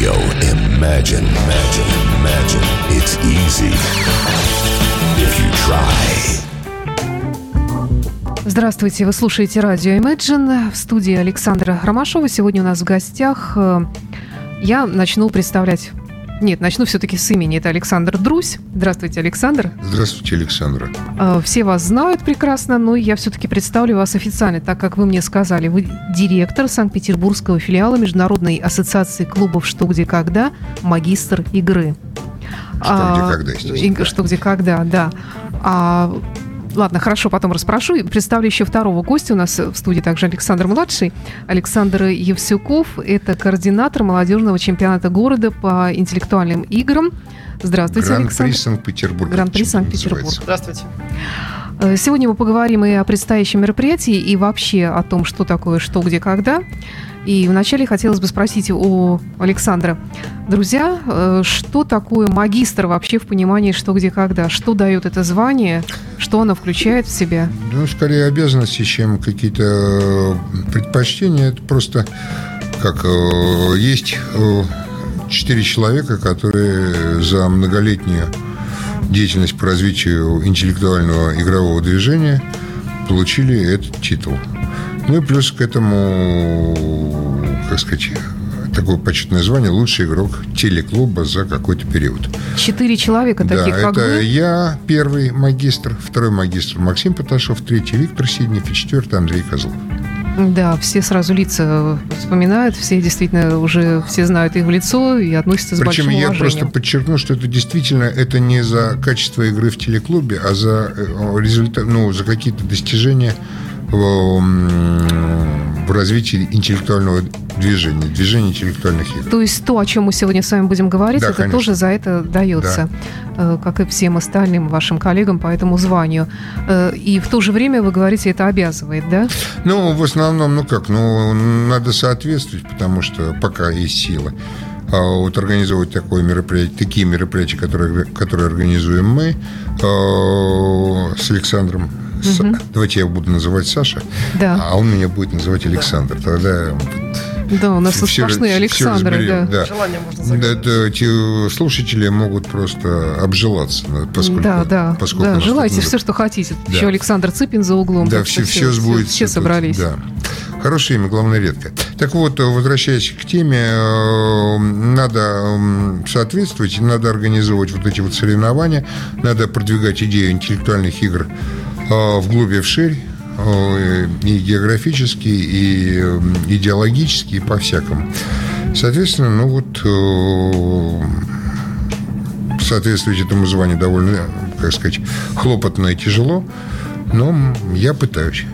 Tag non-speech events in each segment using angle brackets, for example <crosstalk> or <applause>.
Radio. Imagine, imagine, imagine. It's easy if you try. Здравствуйте, вы слушаете радио Imagine. В студии Александра Ромашова. Сегодня у нас в гостях э, я начну представлять нет, начну все-таки с имени. Это Александр Друзь. Здравствуйте, Александр. Здравствуйте, Александра. Э, все вас знают прекрасно, но я все-таки представлю вас официально, так как вы мне сказали. Вы директор Санкт-Петербургского филиала Международной ассоциации клубов «Что, где, когда», магистр игры. Что, где, когда, естественно. Что, где, когда, да. А Ладно, хорошо, потом расспрошу. Представлю еще второго гостя. У нас в студии также Александр Младший. Александр Евсюков – это координатор молодежного чемпионата города по интеллектуальным играм. Здравствуйте, Гран-при Александр. Санкт-Петербург. Гран-при Санкт-Петербург. Здравствуйте. Э, Сегодня мы поговорим и о предстоящем мероприятии, и вообще о том, что такое «Что, где, когда». И вначале хотелось бы спросить у Александра. Друзья, э, что такое магистр вообще в понимании «Что, где, когда»? Что дает это звание? Что оно включает в себя? Ну, скорее обязанности, чем какие-то э, предпочтения. Это просто как э, есть четыре человека, которые за многолетнюю деятельность по развитию интеллектуального игрового движения получили этот титул. Ну и плюс к этому, как сказать, такое почетное звание лучший игрок телеклуба за какой-то период. Четыре человека таких, да, как это вы? я первый магистр, второй магистр Максим Поташов, третий Виктор Сиднев и четвертый Андрей Козлов. Да, все сразу лица вспоминают, все действительно уже все знают их в лицо и относятся с Причем большим я уважением. просто подчеркну, что это действительно это не за качество игры в телеклубе, а за э, результат, ну, за какие-то достижения в, развитии интеллектуального движения, движения интеллектуальных игр. То есть то, о чем мы сегодня с вами будем говорить, Да, это конечно. тоже за это дается, э, как и всем остальным вашим коллегам по этому званию. Э, И в то же время, вы говорите, это обязывает, да? Ну, в основном, ну как, ну, надо соответствовать, потому что пока есть сила. А вот организовывать такое мероприятие, такие мероприятия, которые, которые организуем мы э, с Александром. С- давайте я буду называть Саша, Да. а он меня будет называть Александр. Тогда Да, у нас всё- сплошные Александры, разберем, да. да. Желание можно Да, загадать. да, эти слушатели могут просто обжелаться, поскольку, да, да, поскольку да, желайте много. все, что хотите. Да. Еще Александр Цыпин за углом. Да, все, все сбудется. Все тут, собрались. Да. Хорошее имя, главное, редко. Так вот, возвращаясь к теме, э, надо м, соответствовать, надо организовывать вот эти вот соревнования, надо продвигать идею интеллектуальных игр вглубь и вширь, э, и географически, и э, идеологически, и по-всякому. Соответственно, ну вот э, соответствовать этому званию довольно, как сказать, хлопотно и тяжело, но я пытаюсь.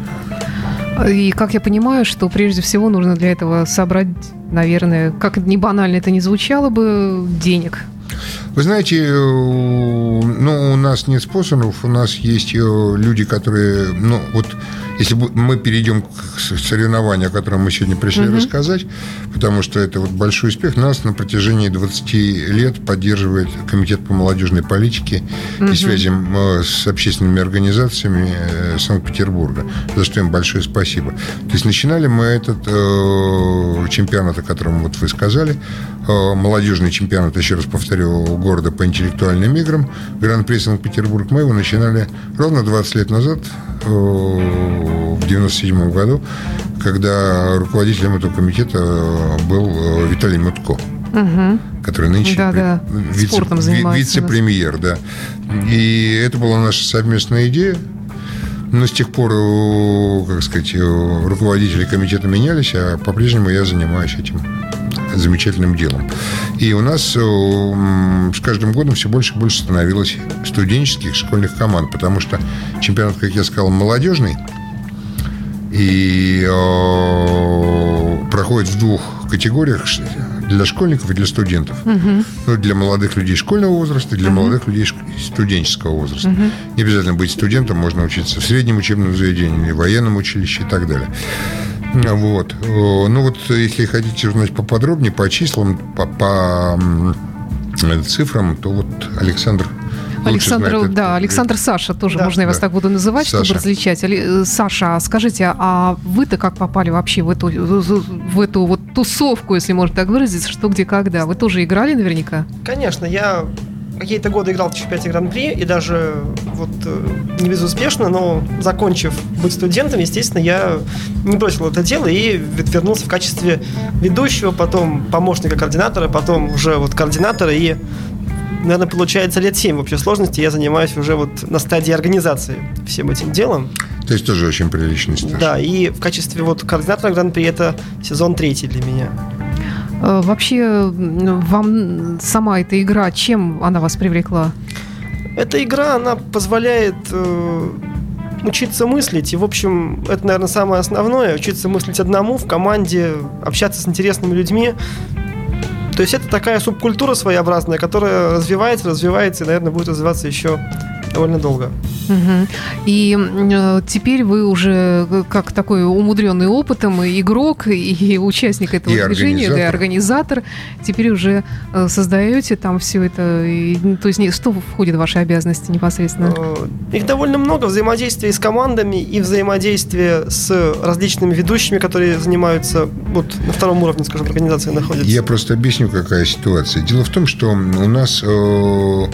И как я понимаю, что прежде всего нужно для этого собрать, наверное, как не банально это не звучало бы, денег. Вы знаете, э, ну, у нас нет спонсоров, у нас есть э, люди, которые, ну, вот, если мы перейдем к соревнованию, о котором мы сегодня пришли рассказать, потому что это вот большой успех, нас на протяжении 20 лет поддерживает Комитет по молодежной политике и связям э, с общественными организациями э, Санкт-Петербурга, за что им большое спасибо. То есть начинали мы этот э, чемпионат, о котором вот вы сказали, э, молодежный чемпионат, еще раз повторю, города по интеллектуальным играм, Гран-при Санкт-Петербург, мы его начинали ровно 20 лет назад, э, в 97 году, когда руководителем этого комитета был э, Виталий Мутко который нынче Да, пре- да, вице- ви- вице-премьер, да. И это была наша совместная идея. Но с тех пор, э, как сказать, э, руководители комитета менялись, а по-прежнему я занимаюсь этим замечательным делом. И у нас с каждым годом все больше и больше становилось студенческих школьных команд, потому что чемпионат, как я сказал, молодежный, и э, проходит в двух категориях для школьников и для студентов. Ну, для молодых людей школьного возраста и для молодых людей студенческого возраста. Не обязательно быть студентом, можно учиться в среднем учебном заведении, в военном училище и так далее. Вот. Э, Ну вот, если хотите узнать поподробнее, по числам, по, по, цифрам, то вот Александр Александр, знает да, это. Александр Саша, тоже Да. можно я вас Да. так буду называть, Саша. чтобы различать. Э, Саша, а скажите, а вы-то как попали вообще в эту, в эту вот тусовку, если можно так выразиться, что, где, когда? Вы тоже играли наверняка? Конечно, я какие-то годы играл в чемпионате Гран-при, и даже вот э, не безуспешно, но закончив быть студентом, естественно, я не бросил это дело и вернулся в качестве ведущего, потом помощника координатора, потом уже вот координатора и Наверное, получается лет 7 в общей сложности. Я занимаюсь уже вот на стадии организации всем этим делом. То есть тоже очень приличный стаж. Да, и в качестве вот координатора Гран-при это сезон третий для меня. Э, Вообще, вам сама эта игра, чем она вас привлекла? Эта игра, она позволяет э, учиться мыслить. И, в общем, это, наверное, самое основное. Учиться мыслить одному, в команде, общаться с интересными людьми. То есть это такая субкультура своеобразная, которая развивается, развивается и, наверное, будет развиваться еще довольно долго. Мгм. И э, теперь вы уже э, как такой умудренный опытом и игрок, и участник этого И движения, да, и организатор. теперь уже э, создаете там все это. и, то есть не- что входит в ваши обязанности непосредственно? Э, Их довольно много. Взаимодействие с командами и взаимодействие с различными ведущими, которые занимаются вот на втором уровне, скажем, организации находятся. Я просто объясню, какая ситуация. Дело в том, что у нас э,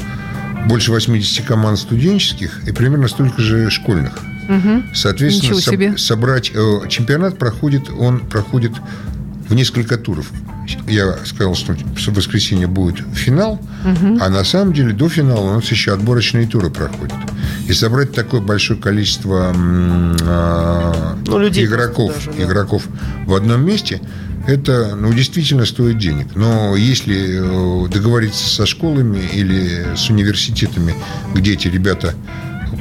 больше 80 команд студенческих и примерно столько же школьных. Мгм. Соответственно, соб- себе. собрать э, чемпионат проходит, он проходит в несколько туров. Я сказал, что в воскресенье будет финал, а на самом деле до финала у нас еще отборочные туры проходят. И собрать такое большое количество а, Ну, людей игроков, даже, да. игроков в одном месте, это ну, действительно стоит денег. Но если э, договориться со школами или с университетами, где эти ребята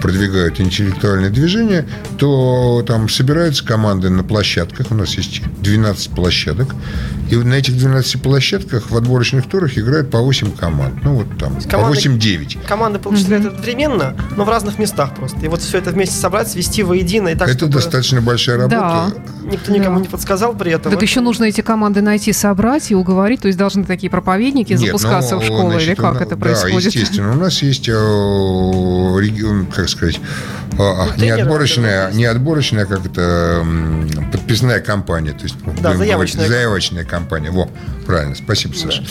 продвигают интеллектуальное движение, то там собираются команды на площадках. У нас есть 12 площадок. И вот на этих 12 площадках в отборочных турах играют по 8 команд. Ну, вот там, по команды- 8-9. Команды получают это одновременно, но в разных местах просто. И вот все это вместе собрать, свести воедино, и так, Это чтобы достаточно большая работа. Да. никто никому Да. не подсказал при этом. Так Это- еще нужно эти команды найти, собрать и уговорить. То есть должны такие проповедники Нет, запускаться ну, в школу, значит, или как у это Да, происходит? естественно. У нас есть, э, регион, как сказать, э, не тренеры, отборочная, наверное, не отборочная, а как это, подписная компания. То есть, будем говорить, заявочная. заявочная компания. Во, правильно, спасибо, Саша.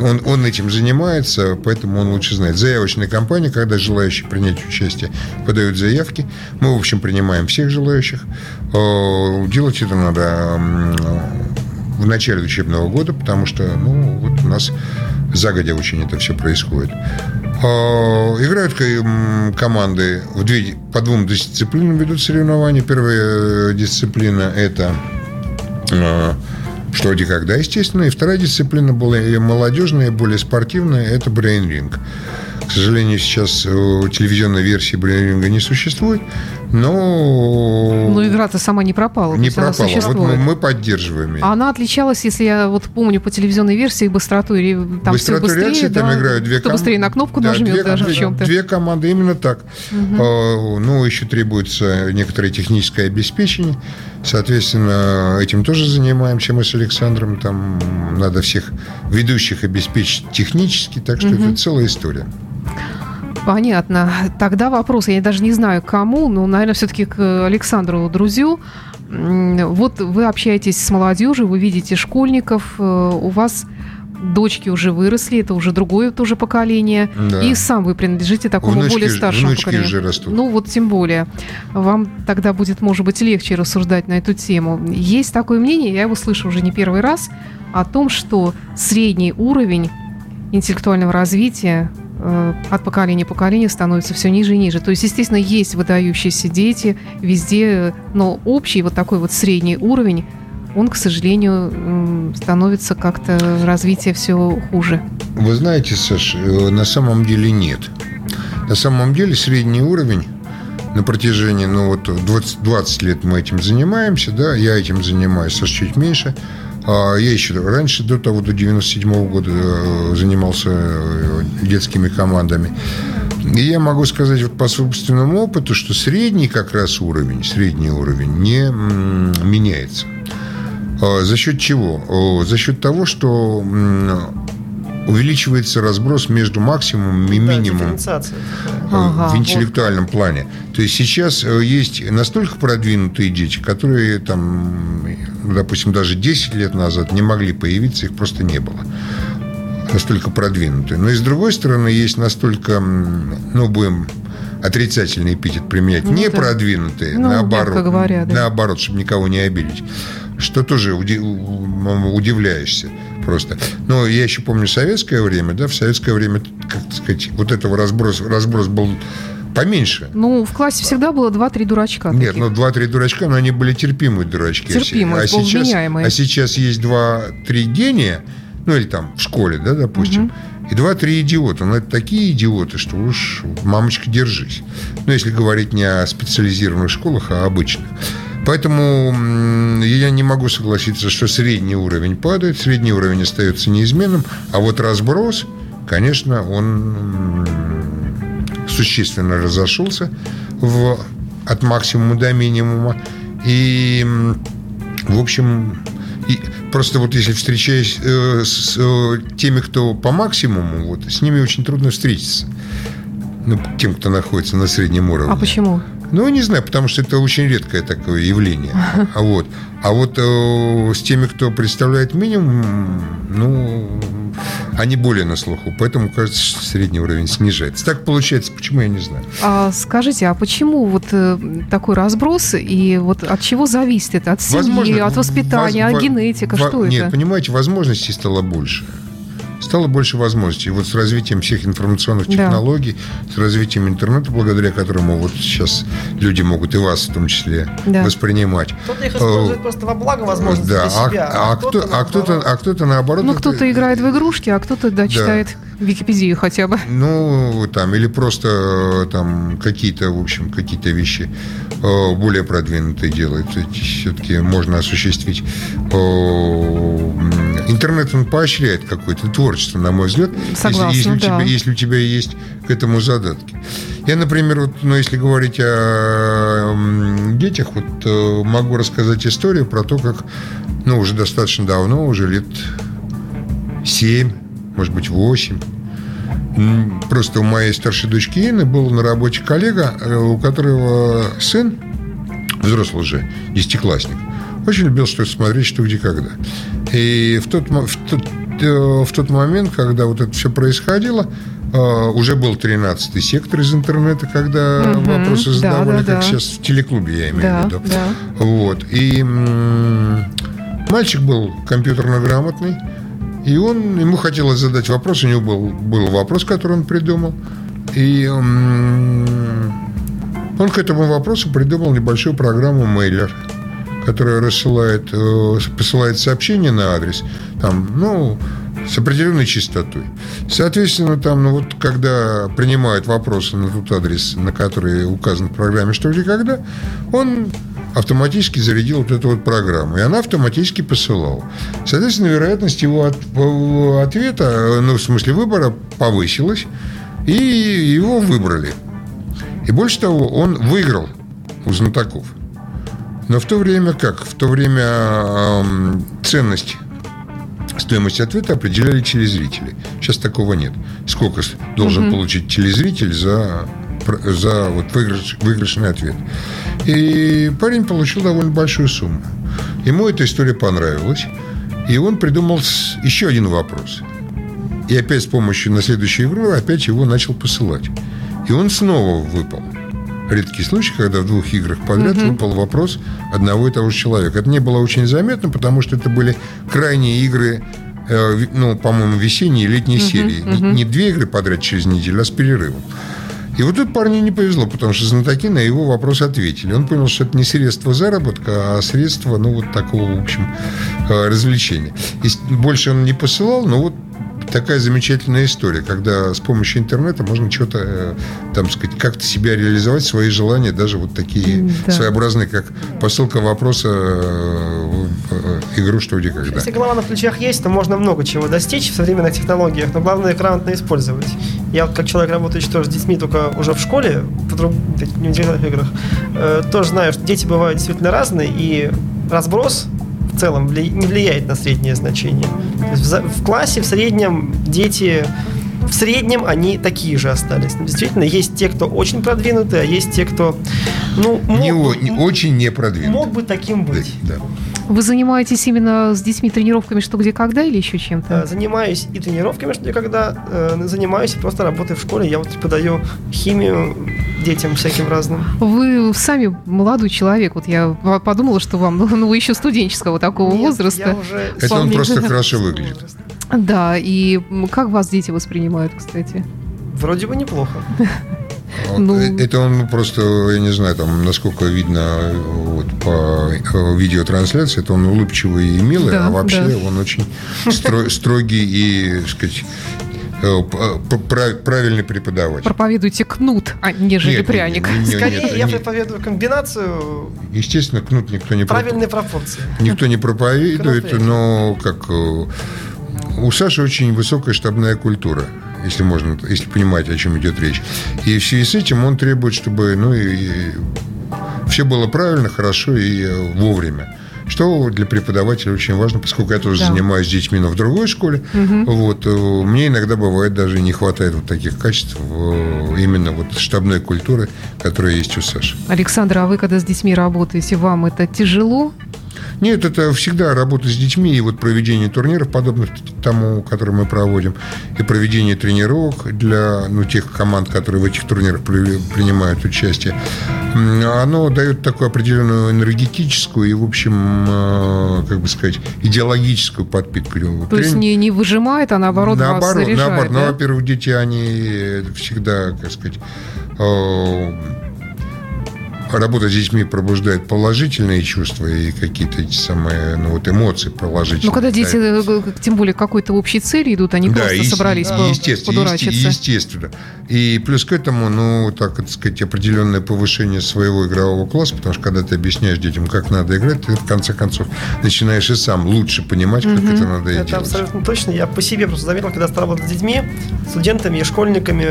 Он, он этим занимается, поэтому он лучше знает. Заявочная компания, когда желающие принять участие подают заявки. Мы, в общем, принимаем всех желающих. Э, Делать это надо в начале учебного года, потому что, ну, вот у нас загодя очень это все происходит. А, Играют команды в две, по двум дисциплинам ведут соревнования. Первая э, дисциплина – это э, что, где, когда, естественно. И вторая дисциплина более молодежная, более спортивная – это брейнринг. К сожалению, сейчас э, телевизионной версии брейнринга не существует, но Но игра-то сама не пропала. не пропала. Вот мы, мы поддерживаем ее. Она отличалась, если я вот помню по телевизионной версии, быстротой. Там все Быстроту быстрее, реакции там да, играют две кто ком- быстрее на кнопку Да, нажмет две- даже в две- чем-то. Две команды именно так. А, Ну, еще требуется некоторое техническое обеспечение. Соответственно, этим тоже занимаемся мы с Александром. Там надо всех ведущих обеспечить технически, так что это целая история. Понятно. Тогда вопрос, я даже не знаю, кому, но, наверное, все-таки к Александру Друзю. Вот вы общаетесь с молодежью, вы видите школьников, э, у вас дочки уже выросли, это уже другое тоже поколение. Да. И сам вы принадлежите такому Внучки более старшему внучки поколению. уже растут. Ну вот тем более. Вам тогда будет, может быть, легче рассуждать на эту тему. Есть такое мнение, я его слышу уже не первый раз, о том, что средний уровень интеллектуального развития э, от поколения к поколению становится все ниже и ниже. То есть, естественно, есть выдающиеся дети везде, но общий вот такой вот средний уровень, он, к сожалению, становится как-то развитие все хуже. Вы знаете, Саш, э, на самом деле нет. На самом деле средний уровень на протяжении, ну вот 20, 20 лет мы этим занимаемся, да, я этим занимаюсь, Саш чуть меньше. А Я еще раньше, до того, до 97 года э, занимался э, детскими командами. И я могу сказать вот по собственному опыту, что средний как раз уровень, средний уровень не меняется. А За счет чего? За счет того, что увеличивается разброс между максимумом и Да, минимумом э, Ага, в интеллектуальном плане. То есть сейчас э, есть настолько продвинутые дети, которые там, допустим, даже 10 лет назад не могли появиться, их просто не было. Настолько продвинутые. Но и с другой стороны, есть настолько, ну, будем отрицательный эпитет применять, Ну да. непродвинутые, Ну, наоборот, говоря, да. наоборот, чтобы никого не обидеть, что тоже удивляешься просто. Но я еще помню советское время, да, в советское время, как сказать, вот этого разброс, разброс был поменьше. Ну, в классе всегда было 2-3 дурачка. Нет, таких. ну два-три дурачка, но они были терпимые дурачки. Терпимые, а сейчас, а сейчас есть два-три гения, ну или там в школе, да, допустим, и два-три идиота. Но это такие идиоты, что уж, мамочка, держись. Ну, если говорить не о специализированных школах, а обычных. Поэтому я не могу согласиться, что средний уровень падает, средний уровень остается неизменным, а вот разброс, конечно, он существенно разошелся в, от максимума до минимума. И, в общем, и просто вот если встречаюсь э, с э, теми, кто по максимуму, вот, с ними очень трудно встретиться. Ну, тем, кто находится на среднем уровне. А почему? Ну, не знаю, потому что это очень редкое такое явление. <laughs> А вот, а вот э, с теми, кто представляет минимум, ну, они более на слуху. Поэтому, кажется, что средний уровень снижается. Так получается, почему, я не знаю. А скажите, а почему вот э, такой разброс и вот от чего зависит это? От семьи, Возможно, от воспитания, воз- от генетика, во- что Нет, это? понимаете, возможностей стало больше. Стало больше возможностей. Вот с развитием всех информационных Да. технологий, с развитием интернета, благодаря которому вот сейчас люди могут и вас в том числе Да. воспринимать. Кто-то их использует просто во благо возможности Да, для а, себя. а кто, а кто-то, наоборот. а кто-то наоборот. Ну, это- кто-то играет в игрушки, а кто-то, да, читает Википедию хотя бы. Ну, там, или просто э, там какие-то, в общем, какие-то вещи э, более продвинутые делает. Все-таки можно осуществить. Интернет, он поощряет какое-то творчество, на мой взгляд. Согласна, если, если, у да. тебя, если у тебя есть к этому задатки. Я, например, вот, ну, если говорить о детях, вот э, могу рассказать историю про то, как, ну, уже достаточно давно, уже лет 7, может быть, 8, М, Просто у моей старшей дочки Инны был на работе коллега, э, у которого сын, взрослый уже, десятиклассник, очень любил что-то смотреть, что где когда. И в тот, в тот, э, в тот момент, когда вот это все происходило, э, уже был 13-й сектор из интернета, когда Мгм, вопросы да, задавали, да, как да. сейчас в телеклубе, я имею Да, в виду. да. Вот. И м, мальчик был компьютерно грамотный, и он, ему хотелось задать вопрос, у него был, был вопрос, который он придумал. И м, он к этому вопросу придумал небольшую программу Mailer, которая рассылает, э, посылает сообщение на адрес, там, ну, с определенной частотой. Соответственно, там, ну вот, когда принимают вопросы на тот адрес, на который указан в программе «Что, где, когда», он автоматически зарядил вот эту вот программу, и она автоматически посылала. Соответственно, вероятность его от- э, ответа, э, ну, в смысле выбора, повысилась, и его выбрали. И больше того, он выиграл у знатоков. Но в то время как? В то время эм, ценность стоимость ответа определяли телезрители. Сейчас такого нет. Сколько должен получить телезритель за, за вот выигрыш- выигрышный ответ. И парень получил довольно большую сумму. Ему эта история понравилась. И он придумал еще один вопрос. И опять с помощью на следующую игру опять его начал посылать. И он снова выпал. Редкий случай, когда в двух играх подряд выпал вопрос одного и того же человека. Это не было очень заметно, потому что это были крайние игры, э, ну, по-моему, весенние и летние серии. Не, не две игры подряд через неделю, а с перерывом. И вот тут парню не повезло, потому что знатоки на его вопрос ответили. Он понял, что это не средство заработка, а средство, ну, вот такого, в общем, э, развлечения. И больше он не посылал, но вот такая замечательная история, когда с помощью интернета можно что-то, э, там сказать, как-то себя реализовать, свои желания, даже вот такие Да. своеобразные, как посылка вопроса э, в э, игру «Что, где, когда». Если голова на плечах есть, то можно много чего достичь в современных технологиях, но главное грамотно использовать. Я вот как человек, работающий тоже с детьми, только уже в школе, в друг- не в играх, тоже знаю, что дети бывают действительно разные, и разброс в целом не влияет на среднее значение. То есть в, в классе в среднем дети в среднем они такие же остались. Действительно, есть те, кто очень продвинутые, а есть те, кто ну, мог, не, не, очень не продвинутый. Мог бы таким быть. Да. Вы занимаетесь именно с детьми тренировками что где когда или еще чем-то? Э, занимаюсь и тренировками что где когда, э, занимаюсь и просто работаю в школе. Я вот преподаю химию детям всяким разным. Вы сами молодой человек. Вот я подумала, что вам, <laughs> ну, вы еще студенческого такого Нет, возраста. Я уже Это он просто хорошо выглядит. Да, и как вас дети воспринимают, кстати? Вроде бы неплохо. Ну... Это он просто, я не знаю, там, насколько видно вот, по э, видеотрансляции, это он улыбчивый и милый, да, а вообще да. он очень строгий и, так сказать, правильный преподаватель. Проповедуйте кнут, а нежели нет, пряник. Нет, нет, Скорее нет, я нет. проповедую комбинацию. Естественно, кнут никто не Правильные проп... пропорции. Никто не проповедует, но как э, у Саши очень высокая штабная культура если можно, если понимать, о чем идет речь. И в связи с этим он требует, чтобы ну, и, и все было правильно, хорошо и э, вовремя. Что для преподавателя очень важно, поскольку я тоже да. занимаюсь детьми, но в другой школе. Угу. Вот, э, мне иногда бывает даже не хватает вот таких качеств э, именно вот штабной культуры, которая есть у Саши. Александр, а вы когда с детьми работаете, вам это тяжело? Нет, это всегда работа с детьми и вот проведение турниров, подобных тому, который мы проводим, и проведение тренировок для ну, тех команд, которые в этих турнирах принимают участие, оно дает такую определенную энергетическую и, в общем, э, как бы сказать, идеологическую подпитку. То есть не, не выжимает, а наоборот, наоборот вас заряжает, наоборот. Да? Ну, во-первых, дети, они всегда, как сказать, э, работа с детьми пробуждает положительные чувства и какие-то эти самые ну, вот эмоции положительные. Ну, когда дети, э, тем более, какой-то общей цели идут, они да, просто и, собрались да, естественно, подурачиться. Естественно. И плюс к этому, ну, так так сказать, определенное повышение своего игрового класса, потому что когда ты объясняешь детям, как надо играть, ты в конце концов начинаешь и сам лучше понимать, как угу. это надо это делать. Это абсолютно точно. Я по себе просто заметил, когда стал работать с детьми, студентами и школьниками,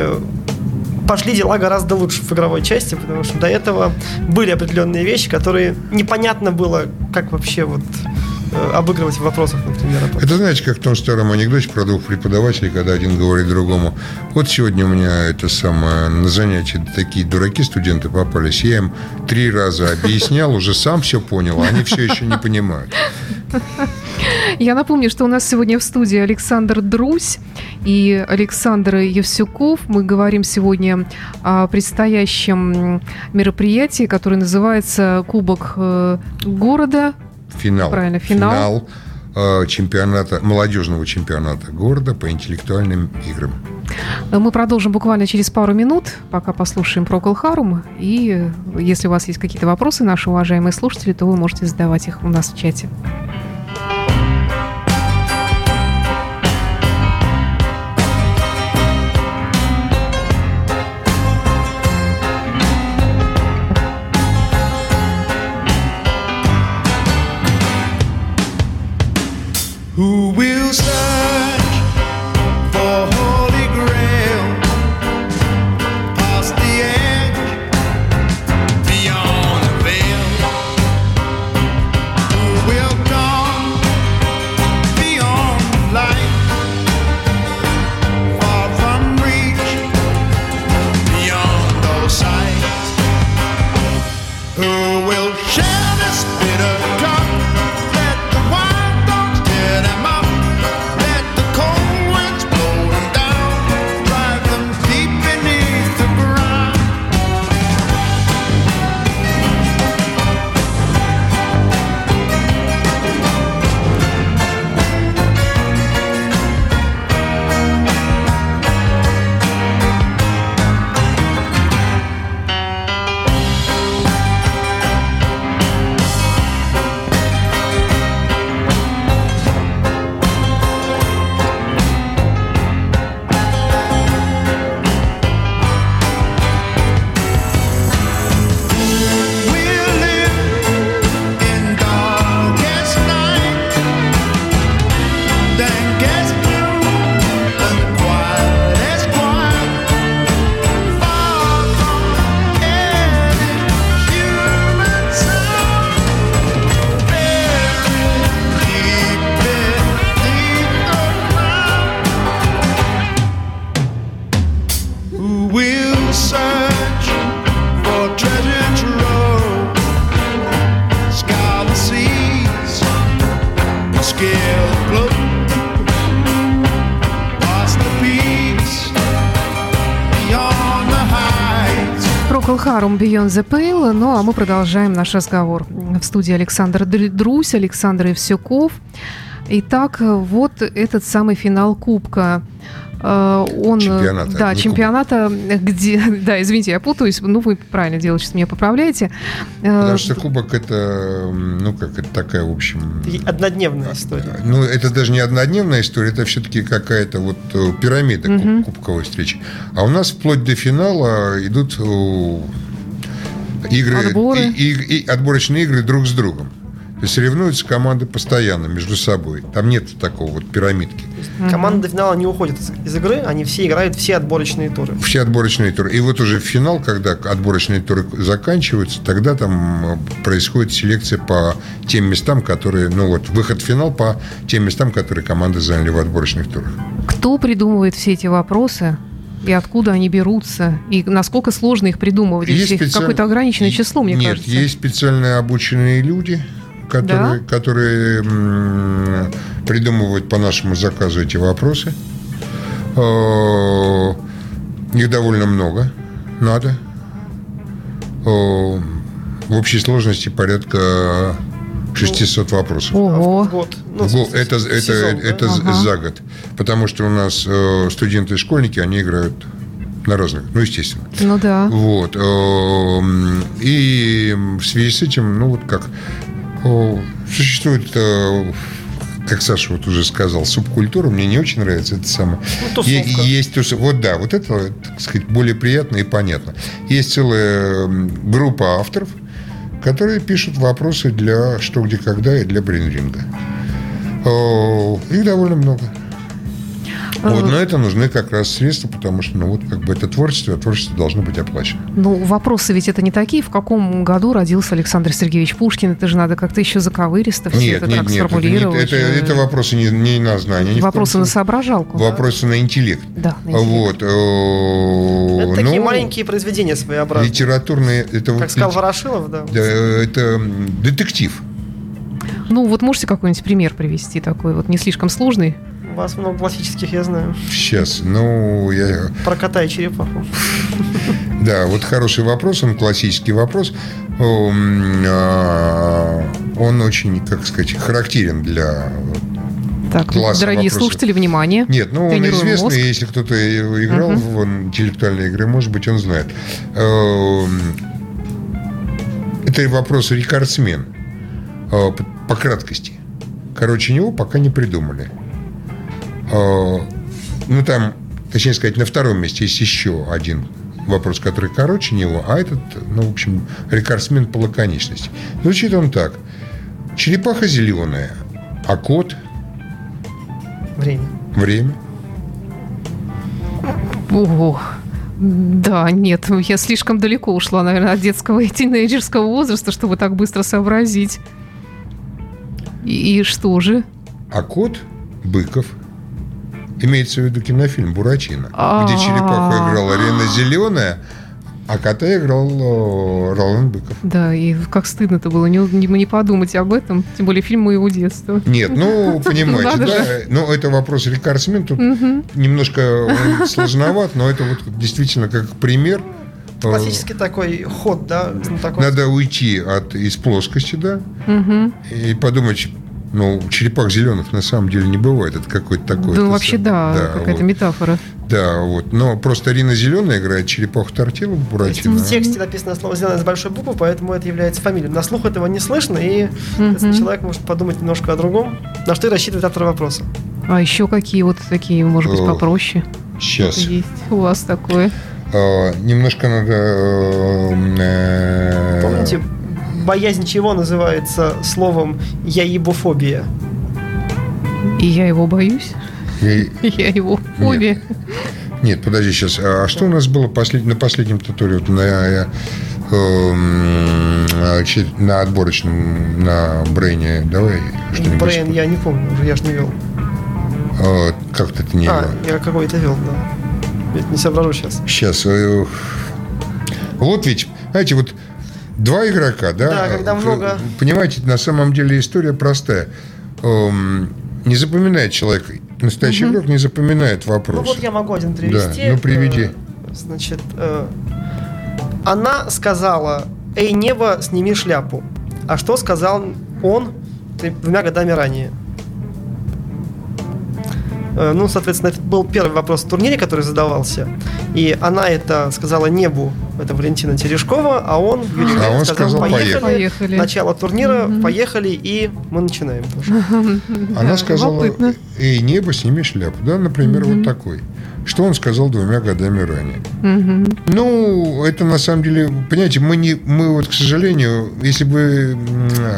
пошли дела гораздо лучше в игровой части, потому что до этого были определенные вещи, которые непонятно было, как вообще вот э, обыгрывать в вопросах, например. Это знаете, как в том старом анекдоте про двух преподавателей, когда один говорит другому, вот сегодня у меня это самое, на занятии такие дураки студенты попались, я им три раза объяснял, уже сам все понял, а они все еще не понимают. Я напомню, что у нас сегодня в студии Александр Друсь и Александр Евсюков. Мы говорим сегодня о предстоящем мероприятии, которое называется Кубок э, города. Финал. Правильно, финал. финал э, чемпионата, молодежного чемпионата города по интеллектуальным играм. Мы продолжим буквально через пару минут, пока послушаем про Харум. И если у вас есть какие-то вопросы, наши уважаемые слушатели, то вы можете задавать их у нас в чате. Who will Harum Beyond the Pale. Ну, а мы продолжаем наш разговор. В студии Александр Др- Друсь, Александр Евсюков. Итак, вот этот самый финал Кубка. Э, Он, Чемпионата, да, чемпионата, где, <laughs> да, извините, я путаюсь, ну вы правильно делаете, что меня поправляете. Э, Потому что кубок это, ну как, это такая, в общем... Однодневная история. Ну, это даже не однодневная история, это все-таки какая-то вот э, пирамида куб- кубковой встречи. А у нас вплоть до финала идут игры, Отборы. и- и- и отборочные игры друг с другом. То есть соревнуются команды постоянно между собой. Там нет такого вот пирамидки. Команда до финала не уходит из, из игры, они все играют все отборочные туры. Все отборочные туры. И вот уже в финал, когда отборочные туры заканчиваются, тогда там э, происходит селекция по тем местам, которые... Ну вот, выход в финал по тем местам, которые команды заняли в отборочных турах. Кто придумывает все эти вопросы? И откуда они берутся? И насколько сложно их придумывать? Есть Их специаль- Какое-то ограниченное число, мне Нет, кажется. есть специально обученные люди, которые, которые м, придумывают по нашему заказу эти вопросы. Э, Их довольно много. Надо. Э, В общей сложности порядка 600 вопросов. Ого. В год. Ну, В год. это это, да? это з- Ага. за год. Потому что у нас э, студенты и школьники, они играют на разных. Ну, естественно. Ну да. Вот. эм, И в связи с этим, ну вот как э, существует, э, как Саша вот уже сказал, субкультура, мне не очень нравится это самое. Ну, тусовка. Есть тусовка. Вот да, вот это, так сказать, более приятно и понятно. Есть целая группа авторов, которые пишут вопросы для «Что, где, когда» и для брейнринга. Э, Их довольно много. Вот, но это нужны как раз средства, потому что, ну, вот, как бы это творчество, а творчество должно быть оплачено. Ну, вопросы ведь это не такие. В каком году родился Александр Сергеевич Пушкин? Это же надо как-то еще заковыристо все Нет, это нет, так нет, это, не- сформулировать. это, же. это вопросы не, не на знание. Вопросы на соображалку. Вопросы на интеллект. Да, на интеллект. Вот. э, Это такие ну, маленькие произведения своеобразные. Литературные, это вот Как сказал лит- Ворошилов, да. да, это детектив. Ну, вот можете какой-нибудь пример привести такой вот не слишком сложный? У вас много классических, я знаю. Сейчас, ну, я... Про кота и черепаху. Да, вот хороший вопрос, он классический вопрос. А, Он очень, как сказать, характерен для Так, Класс дорогие вопросов. слушатели, внимание. Нет, ну он известный, мозг. если кто-то играл Мгм. в интеллектуальные игры, может быть, он знает. Это вопрос рекордсмен э, по краткости. Короче, него пока не придумали. Э, Ну, там, точнее сказать, на втором месте есть еще один вопрос, который короче него, а этот, ну, в общем, рекордсмен по лаконичности. Звучит он так. Черепаха зеленая, а кот Время. время. Ого. Да, нет, я слишком далеко ушла, наверное, от детского и тинейджерского возраста, чтобы так быстро сообразить. И, и что же? А кот Быков имеется в виду кинофильм Буратино, А. где черепаху играла Рена Зеленая, а кота играл э, Роланд Быков. Да, и как стыдно-то было не, не, не подумать об этом, тем более фильм моего детства. Нет, ну, <laughs> понимаете, да. же. Ну, это вопрос рекордсмен. Тут немножко он <laughs> сложноват, но это вот действительно как пример. э, Классический такой ход, да? знатоков. Надо уйти от, из плоскости, да, и подумать, ну, черепах зеленых на самом деле не бывает. Это какой-то такой. Да, вообще сам- да, какая-то вот. метафора. Да, вот. Но просто Рина Зеленая играет черепаху Тортилу в Буратино. в тексте написано слово «сделано» с большой буквы, поэтому это является фамилией. На слух этого не слышно, и соответственно, человек может подумать немножко о другом, на что и рассчитывает автор вопроса. А еще какие вот такие, может быть, попроще Сейчас. есть у вас такое? А, немножко надо... э, Помните, боязнь чего называется словом «яибофобия»? И я его боюсь. и- <laughs> Я его фобия. Нет, подожди сейчас. А что у нас было послед- на последнем туторе? Вот на, э, эм, а, на отборочном, на брейне. Давай что-нибудь. Брейн я не помню, уже я ж не вел. А, как-то ты не... А, я какой-то вел, да. Ведь не соображу сейчас. Сейчас. э, Вот ведь, знаете, вот два игрока, да? Да, когда много- Понимаете, на самом деле история простая. Эм, Не запоминает человек, настоящий игрок не запоминает Ну вопрос. вот я могу один привести. Да, ну, приведи. Э, Значит, э, Она сказала, эй, небо, сними шляпу. А что сказал он двумя годами ранее? Э, Ну, соответственно, это был первый вопрос в турнире, который задавался. И она это сказала небу, это Валентина Терешкова, а он, Юрий А он сказал, поехали. «Поехали». Начало турнира, поехали, и мы начинаем тоже. Она сказала, эй, небо, сними шляпу. Да, например, вот такой. Что он сказал двумя годами ранее? Ну, это на самом деле, понимаете, мы не, мы вот, к сожалению, если бы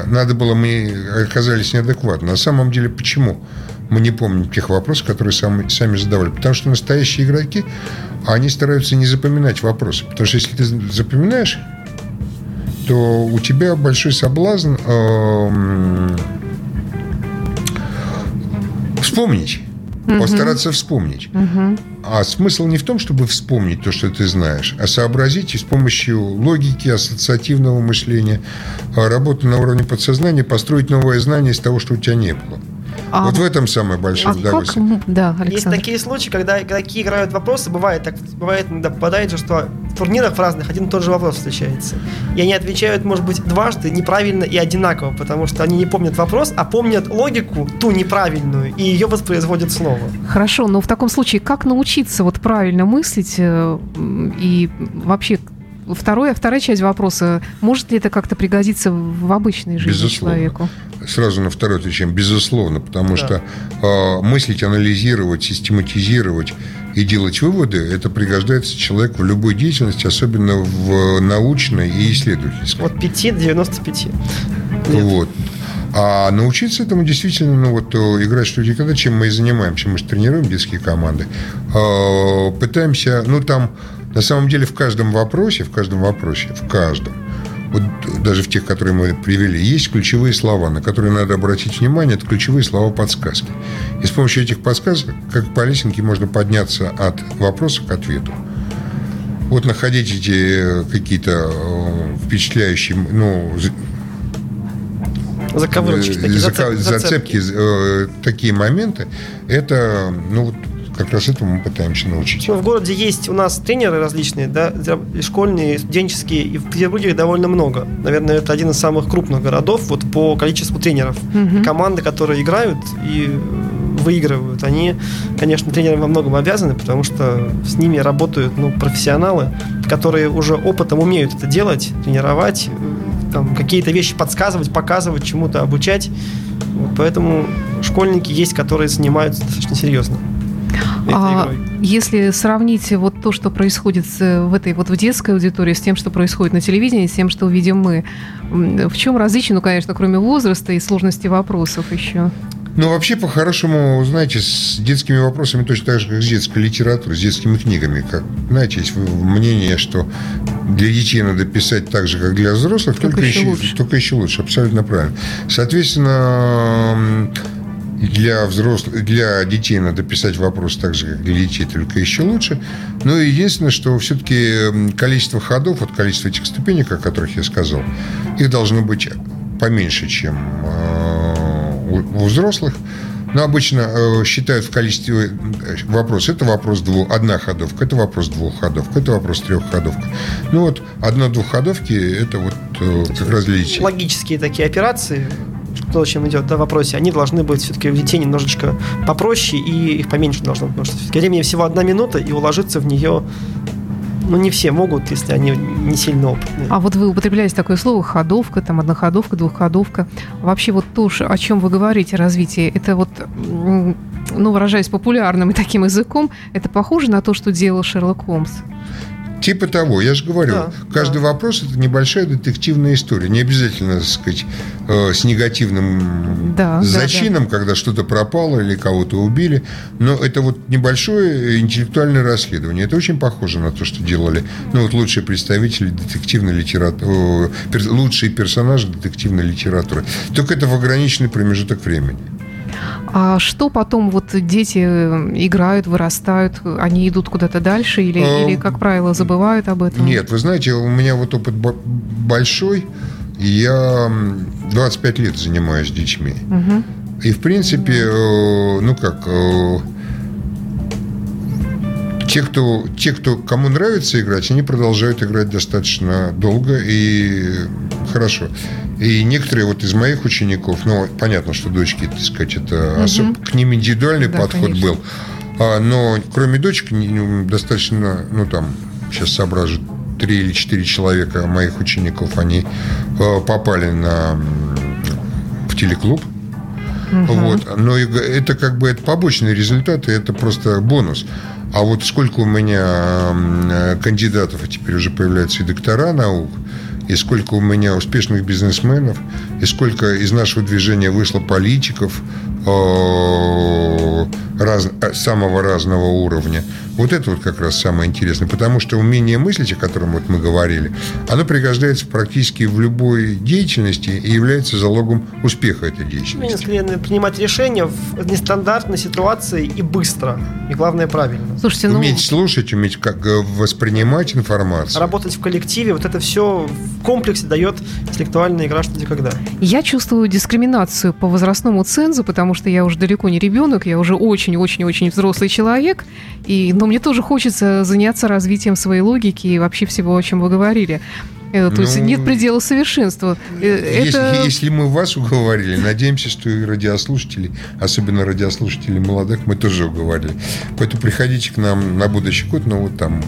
надо было, мы оказались неадекватны. На самом деле, почему? Мы не помним тех вопросов, которые сами, сами задавали. Потому что настоящие игроки, они стараются не запоминать вопросы. Потому что если ты запоминаешь, то у тебя большой соблазн эм, вспомнить. Постараться вспомнить. А смысл не в том, чтобы вспомнить то, что ты знаешь, а сообразить и с помощью логики, ассоциативного мышления, а, работы на уровне подсознания, построить новое знание из того, что у тебя не было. А вот в этом самое большое А как... удовольствие. м, Да, Есть Александр. такие случаи, когда игроки играют вопросы, бывает так, бывает иногда попадает же, что в турнирах в разных один и тот же вопрос встречается. И они отвечают, может быть, дважды неправильно и одинаково, потому что они не помнят вопрос, а помнят логику, ту неправильную, и ее воспроизводят снова. Хорошо, но в таком случае как научиться вот правильно мыслить э, и вообще второе, вторая часть вопроса, может ли это как-то пригодиться в обычной жизни Безусловно. человеку? Сразу на второй отвечаем. Безусловно, потому Да. что э, мыслить, анализировать, систематизировать и делать выводы, это пригождается человеку в любой деятельности, особенно в научной и исследовательской. От 5 до 95. лет. Вот. А научиться этому действительно, ну вот э, играть что где когда, чем мы и занимаемся, мы же тренируем детские команды, Э, пытаемся, ну там на самом деле в каждом вопросе, в каждом вопросе, в каждом, вот даже в тех, которые мы привели, есть ключевые слова, на которые надо обратить внимание, это ключевые слова подсказки. И с помощью этих подсказок, как по лесенке, можно подняться от вопроса к ответу. Вот находить эти э, какие-то э, впечатляющие, ну, Заковырочки Э, такие, зацепки, э, такие моменты, это, ну, вот как раз этому мы пытаемся научить. Ну, в городе есть у нас тренеры различные, да, школьные, студенческие, и в Петербурге их довольно много. Наверное, это один из самых крупных городов вот по количеству тренеров. Мгм. Команды, которые играют и выигрывают, они, конечно, тренерам во многом обязаны, потому что с ними работают ну, профессионалы, которые уже опытом умеют это делать, тренировать, там, какие-то вещи подсказывать, показывать, чему-то обучать. Вот, поэтому школьники есть, которые занимаются достаточно серьезно этой А игрой. если сравнить вот то, что происходит в этой вот в детской аудитории, с тем, что происходит на телевидении, с тем, что увидим мы, в чем различие, ну, конечно, кроме возраста и сложности вопросов еще? Ну, вообще, по-хорошему, знаете, с детскими вопросами точно так же, как с детской литературой, с детскими книгами. Как, знаете, есть мнение, что для детей надо писать так же, как для взрослых, Только только, еще, лучше. только еще лучше. Абсолютно правильно. Соответственно, для взрослых, для детей надо писать вопрос так же, как для детей, только еще лучше. Но единственное, что все-таки количество ходов, вот количество этих ступенек, о которых я сказал, их должно быть поменьше, чем э, у, взрослых. Но обычно э, считают в количестве э, вопрос. Это вопрос двух, одна ходовка, это вопрос двух ходовка, это вопрос трех ходовка. Ну вот одна двухходовки это вот как раз для детей. логические такие операции, то, чем идет да, в вопросе, они должны быть все-таки у детей немножечко попроще, и их поменьше должно быть. Потому что времени всего одна минута, и уложиться в нее, ну, не все могут, если они не сильно опытные. А вот вы употребляете такое слово ходовка, там одноходовка, двухходовка. Вообще вот то, о чем вы говорите, развитие, это вот, ну, выражаясь популярным и <laughs> таким языком, это похоже на то, что делал Шерлок Холмс? Типа того, я же говорю, Да, каждый да. вопрос это небольшая детективная история. Не обязательно, так сказать, э, с негативным Да, да, зачином, когда что-то пропало или кого-то убили. Но это вот небольшое интеллектуальное расследование. Это очень похоже на то, что делали ну, вот лучшие представители детективной литературы, лучшие персонажи детективной литературы. Только это в ограниченный промежуток времени. А что потом вот дети э, играют, вырастают, они идут куда-то дальше или, А, или как правило, забывают об этом? Нет, вы знаете, у меня вот опыт бо- большой. Я м, 25 лет занимаюсь детьми. Мгм. И, в принципе, э, ну как, э, те, кто, те, кто, кому нравится играть, они продолжают играть достаточно долго и хорошо. И некоторые вот из моих учеников, ну, понятно, что дочки, так сказать, это особ- к ним индивидуальный Да, подход конечно. был. А, но кроме дочек, достаточно, ну, там, сейчас соображу, три или четыре человека моих учеников, они э, попали на, в телеклуб. Вот. Но и это как бы это побочные результаты, это просто бонус. А вот сколько у меня э, кандидатов, а теперь уже появляются и доктора наук, и сколько у меня успешных бизнесменов, и сколько из нашего движения вышло политиков раз- э, самого разного уровня. Вот это вот как раз самое интересное, потому что умение мыслить, о котором вот мы говорили, оно пригождается практически в любой деятельности и является залогом успеха этой Умение деятельности. скорее принимать решения в нестандартной ситуации и быстро. И главное, правильно. Слушайте, ну... Уметь слушать, уметь как э, воспринимать информацию. Работать в коллективе, вот это все в комплексе дает интеллектуальная игра «Что, где, когда». Я чувствую дискриминацию по возрастному цензу, потому что я уже далеко не ребенок, я уже очень-очень-очень взрослый человек, и, но мне тоже хочется заняться развитием своей логики и вообще всего, о чем вы говорили. Э, То есть Ну, нет предела совершенства. Э, Если, Это... если мы вас уговорили, надеемся, что и радиослушатели, особенно радиослушатели молодых, мы тоже уговорили. Поэтому приходите к нам на будущий год, ну вот там,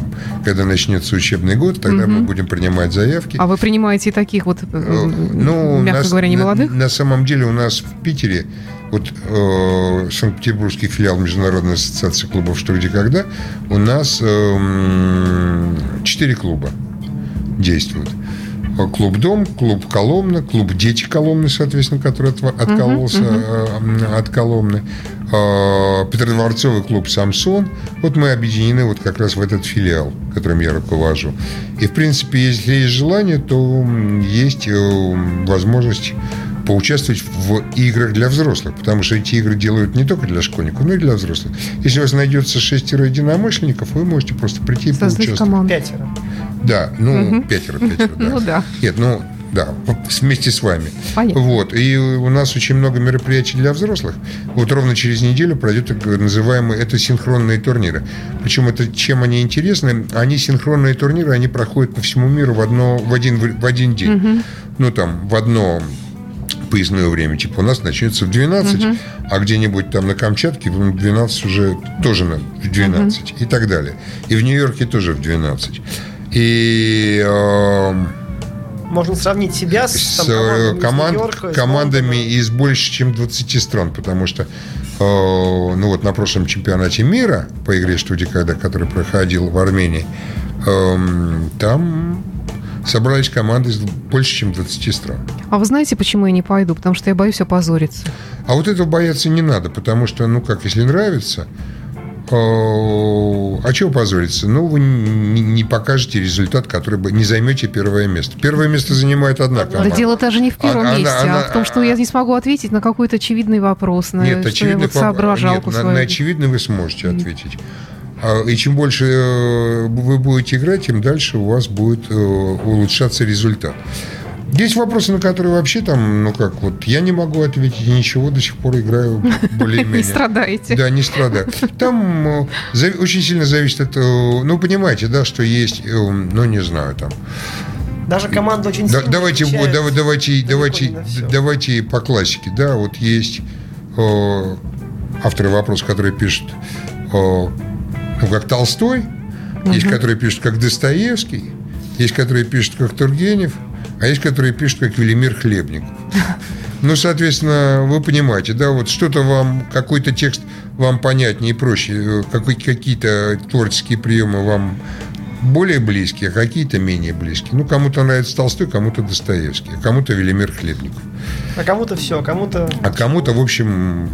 когда начнется учебный год, тогда мы будем принимать заявки. А вы принимаете и таких вот, э, ну, мягко на- говоря, не на- молодых? На, самом деле у нас в Питере вот э, Санкт-Петербургский филиал Международной ассоциации клубов «Что, где, когда» у нас эм, четыре клуба действуют. Э, Клуб «Дом», клуб «Коломна», клуб «Дети Коломны», соответственно, который отва- откололся э, м, от Коломны, э, Петродворцовый клуб «Самсон». Вот мы объединены вот как раз в этот филиал, которым я руковожу. И, в принципе, если есть желание, то есть э, возможность поучаствовать в играх для взрослых, потому что эти игры делают не только для школьников, но и для взрослых. Если у вас найдется шестеро единомышленников, вы можете просто прийти и Создать поучаствовать. команду. Пятеро. Да, ну, пятеро, <laughs> пятеро, да. Ну да. Нет, ну, да, вместе с вами. Понятно. Вот, и у нас очень много мероприятий для взрослых. Вот ровно через неделю пройдет так называемые, это синхронные турниры. Причем это, чем они интересны, они синхронные турниры, они проходят по всему миру в, одно, в, один, в один день. Ну, там, в одно поясное время. Типа у нас начнется в 12, а где-нибудь там на Камчатке в 12 уже тоже на, в 12 и так далее. И в Нью-Йорке тоже в 12. И эм, Можно сравнить себя с, с там, э, командами, из команд- из командами из больше, чем 20 стран, потому что э, ну вот на прошлом чемпионате мира по игре «Что, когда», который проходил в Армении, эм, там собрались команды из больше, чем 20 стран. А вы знаете, почему я не пойду? Потому что я боюсь опозориться. А вот этого бояться не надо, потому что, ну как, если нравится, э, а чего позориться? Ну, вы не, покажете результат, который бы не займете первое место. Первое место занимает одна Да команда. дело даже не в первом Она- месте, она- а в том, что я не смогу ответить на какой-то очевидный вопрос, на Нет, что я вот соображалку нет, на, на очевидно вы сможете ответить. А, И чем больше э, вы будете играть, тем дальше у вас будет э, улучшаться результат. Есть вопросы, на которые вообще там, ну как, вот я не могу ответить ничего, до сих пор играю более-менее. Не страдаете. Да, не страдаю. Там э, очень сильно зависит от... э, Ну, понимаете, да, что есть, э, ну, не знаю, там... Даже команда очень Да- сильно давайте, вот, отличается. давай- давайте, давайте, всё. давайте по классике, да, вот есть э, авторы вопроса, которые пишут, э, ну, как Толстой, есть, которые пишут, как Достоевский, есть, которые пишут, как Тургенев, а есть, которые пишут, как Велимир Хлебников. <laughs> Ну, соответственно, вы понимаете, да, вот что-то вам, какой-то текст вам понятнее и проще, э, какие-то творческие приемы вам более близкие, а какие-то менее близкие. Ну, кому-то нравится Толстой, кому-то Достоевский, а кому-то Велимир Хлебников. А кому-то все, а кому-то... А кому-то, в общем,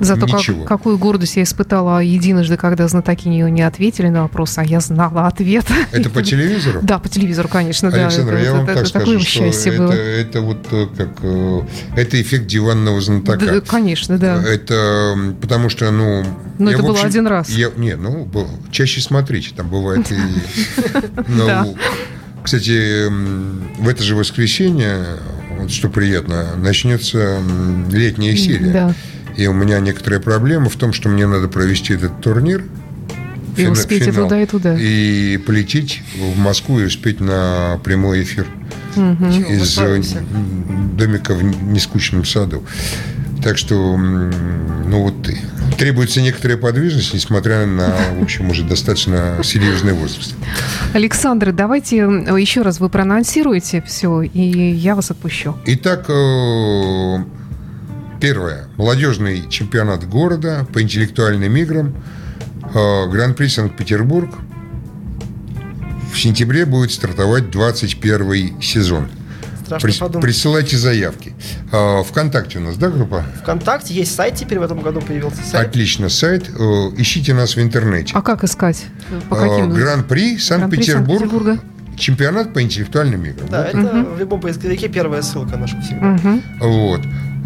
Зато как- какую гордость я испытала единожды, когда знатоки не, не ответили на вопрос, а я знала ответ. это по <laughs> телевизору? Да, по телевизору, конечно, да. Александр, Это- я вам это- так это такое скажу, что счастье это, было. это вот э, как э, это эффект диванного знатока. Да, конечно, да. Это потому что, ну... Ну, я, это было один раз. Я, не, ну, чаще смотрите, там бывает и... <laughs> ну, Да. Кстати, в это же воскресенье, вот что приятно, начнется летняя серия. Да. И у меня некоторые проблемы в том, что мне надо провести этот турнир И фина- успеть и финал. туда, и туда. И полететь в Москву и успеть на прямой эфир мы из э, домика в нескучном саду. Так что, ну вот, требуется некоторая подвижность, несмотря на, в общем, уже достаточно серьезный возраст. Александр, давайте э, еще раз вы проанонсируете все, и я вас отпущу. Итак, э, первое. Молодежный чемпионат города по интеллектуальным играм. э, Гран-при Санкт-Петербург. В сентябре будет стартовать 21 сезон. Страшно подумать. Присылайте заявки. Э, Вконтакте у нас, да, группа? ВКонтакте есть сайт теперь в этом году появился. Сайт. Отлично, сайт. Э, Ищите нас в интернете. А как искать? По каким? Гран-при Санкт-Петербурга. Чемпионат по интеллектуальным играм. Да, Вот. это в любом поисковике первая ссылка наша всегда. Мгм. Вот.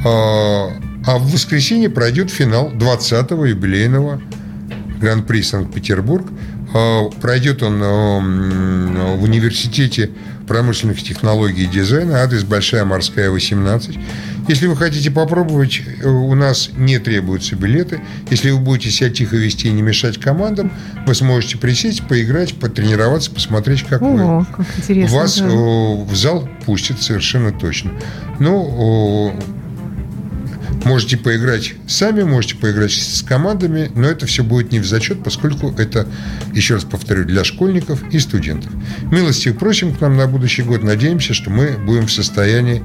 А, а в воскресенье пройдет финал 20-го юбилейного Гран-при Санкт-Петербург. А, Пройдет он а, в университете промышленных технологий и дизайна, адрес Большая Морская, 18. Если вы хотите попробовать, э, у нас не требуются билеты. Если вы будете себя тихо вести и не мешать командам, вы сможете присесть, поиграть, потренироваться, посмотреть, как вы. О, как интересно. Вас да. э, в зал пустят совершенно точно. Ну, можете поиграть сами, можете поиграть с командами, но это все будет не в зачет, поскольку это, еще раз повторю, для школьников и студентов. Милости просим к нам на будущий год. Надеемся, что мы будем в состоянии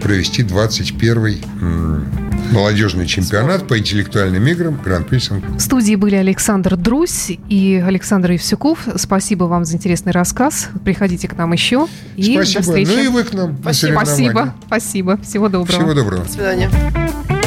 провести 21-й м, молодежный чемпионат по интеллектуальным играм Гран-при Санкт- В студии были Александр Друсь и Александр Евсюков. Спасибо вам за интересный рассказ. Приходите к нам еще. И Спасибо. до встречи. Ну и вы к нам на Спасибо. Спасибо. Спасибо. Всего доброго. Всего доброго. До свидания.